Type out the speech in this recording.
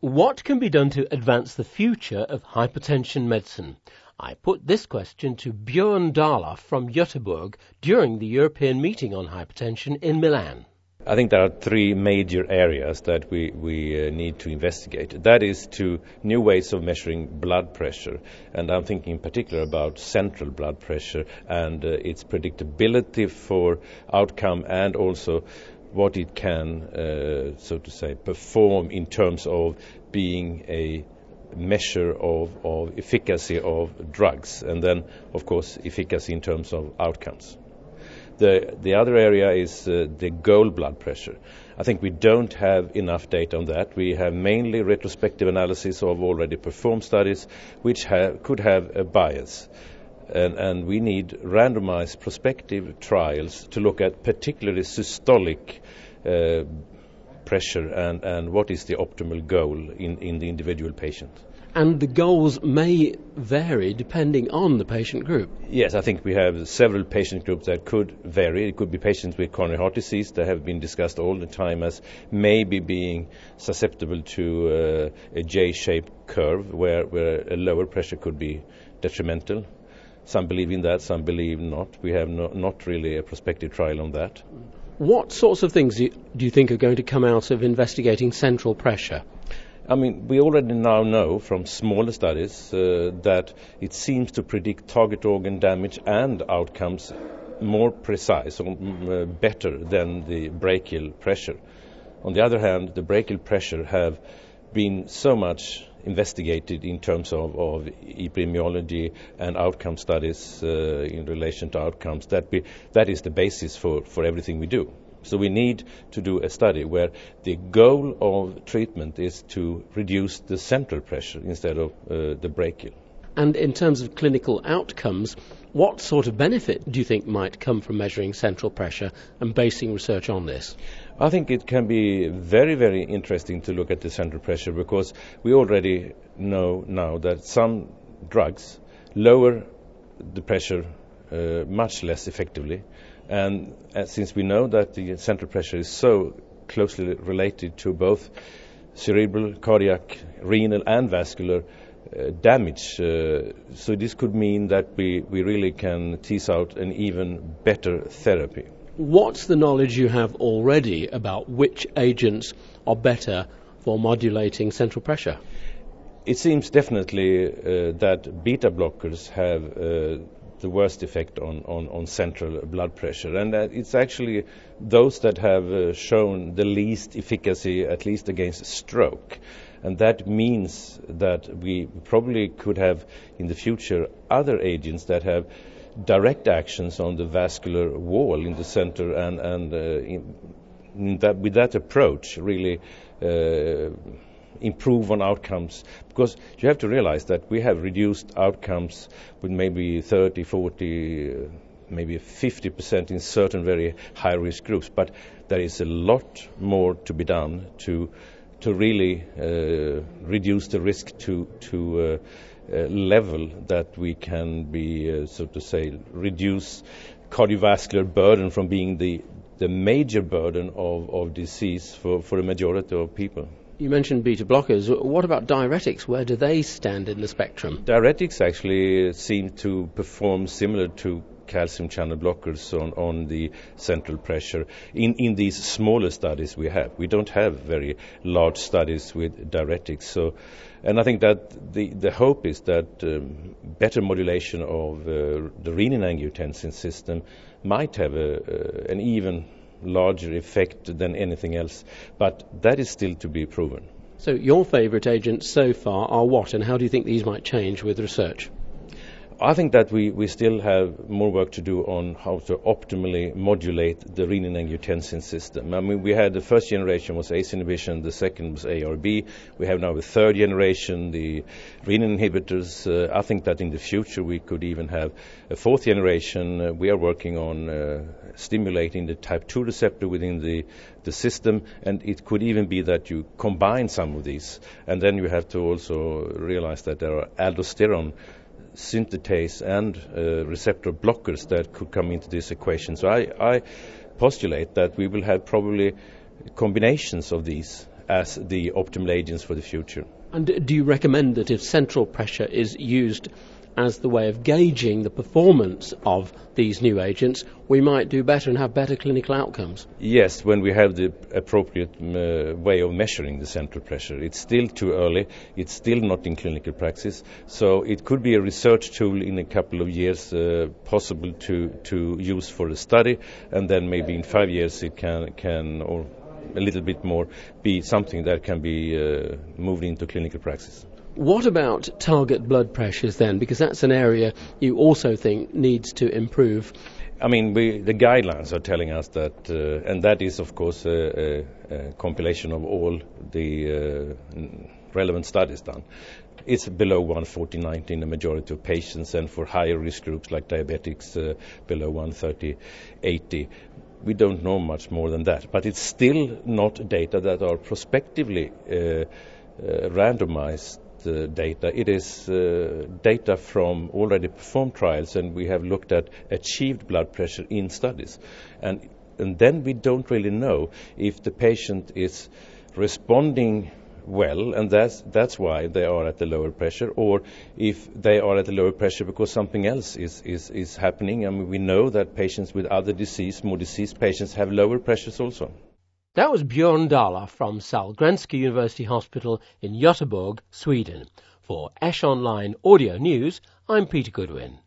What can be done to advance the future of hypertension medicine? I put this question to Björn Dahlöf from Göteborg during the European meeting on hypertension in Milan. I think there are three major areas that we, we uh, need to investigate. That is to new ways of measuring blood pressure, and I'm thinking in particular about central blood pressure and uh, its predictability for outcome and also what it can, uh, so to say, perform in terms of being a measure of, of efficacy of drugs, and then, of course, efficacy in terms of outcomes. The, the other area is uh, the goal blood pressure. I think we don't have enough data on that. We have mainly retrospective analysis of already performed studies, which have, could have a bias. And, and, we need randomized prospective trials to look at particularly systolic uh, pressure and, and, what is the optimal goal in, in the individual patient. And the goals may vary depending on the patient group. Yes, I think we have several patient groups that could vary. It could be patients with coronary heart disease that have been discussed all the time as maybe being susceptible to uh, a J-shaped curve where, where a lower pressure could be detrimental. Some believe in that, some believe not. We have no, not really a prospective trial on that. What sorts of things do you think are going to come out of investigating central pressure? I mean, we already now know from smaller studies uh, that it seems to predict target organ damage and outcomes more precise or mm, uh, better than the brachial pressure. On the other hand, the brachial pressure have been so much investigated in terms of, of epidemiology and outcome studies uh, in relation to outcomes. That, be, that is the basis for, for everything we do. So we need to do a study where the goal of treatment is to reduce the central pressure instead of uh, the brachial. And in terms of clinical outcomes, what sort of benefit do you think might come from measuring central pressure and basing research on this? I think it can be very, very interesting to look at the central pressure because we already know now that some drugs lower the pressure uh, much less effectively. And uh, since we know that the central pressure is so closely related to both cerebral, cardiac, renal, and vascular uh, damage, uh, so this could mean that we, we really can tease out an even better therapy. What's the knowledge you have already about which agents are better for modulating central pressure? It seems definitely uh, that beta blockers have uh, the worst effect on, on, on, central blood pressure. And uh, it's actually those that have uh, shown the least efficacy, at least against stroke. And that means that we probably could have in the future other agents that have direct actions on the vascular wall in the center, and, and uh, in, that, with that approach, really uh, improve on outcomes. Because you have to realize that we have reduced outcomes with maybe 30, 40, uh, maybe 50% in certain very high risk groups, but there is a lot more to be done to to really uh, reduce the risk to to uh, level that we can be, uh, so to say, reduce cardiovascular burden from being the, the major burden of, of disease for, for a majority of people. You mentioned beta blockers. What about diuretics? Where do they stand in the spectrum? Diuretics actually seem to perform similar to calcium channel blockers on, on the central pressure in, in these smaller studies we have. We don't have very large studies with diuretics. So, and I think that the, the hope is that um, better modulation of uh, the renin-angiotensin system might have a, uh, an even larger effect than anything else. But that is still to be proven. So, your favourite agents so far are what, and how do you think these might change with research? I think that we, we still have more work to do on how to optimally modulate the renin-angiotensin system. I mean, we had the first generation was ACE inhibition, the second was ARB. We have now the third generation, the renin inhibitors. Uh, I think that in the future we could even have a fourth generation. Uh, we are working on uh, stimulating the type 2 receptor within the, the system, and it could even be that you combine some of these. And then you have to also realize that there are aldosterone synthetase and uh, receptor blockers that could come into this equation. So I, I, postulate that we will have probably combinations of these as the optimal agents for the future. And do you recommend that if central pressure is used as the way of gauging the performance of these new agents, we might do better and have better clinical outcomes. Yes, when we have the appropriate uh, way of measuring the central pressure. It's still too early, it's still not in clinical practice, so it could be a research tool in a couple of years uh, possible to, to use for a study, and then maybe in five years it can, can or a little bit more be something that can be uh, moved into clinical practice. What about target blood pressures then? Because that's an area you also think needs to improve. I mean, we, the guidelines are telling us that, uh, and that is, of course, a, a, a compilation of all the uh, relevant studies done. It's below 140/90 in the majority of patients, and for higher risk groups like diabetics, uh, below 130/80. We don't know much more than that, but it's still not data that are prospectively uh, uh, randomized data. It is uh, data from already performed trials, and we have looked at achieved blood pressure in studies. And, and then we don't really know if the patient is responding well, and that's, that's why they are at the lower pressure, or if they are at the lower pressure because something else is, is, is happening. I mean, we know that patients with other disease, more diseased patients, have lower pressures also. That was Björn Dahlöf from Sahlgrenska University Hospital in Göteborg, Sweden. For Esh Online Audio News, I'm Peter Goodwin.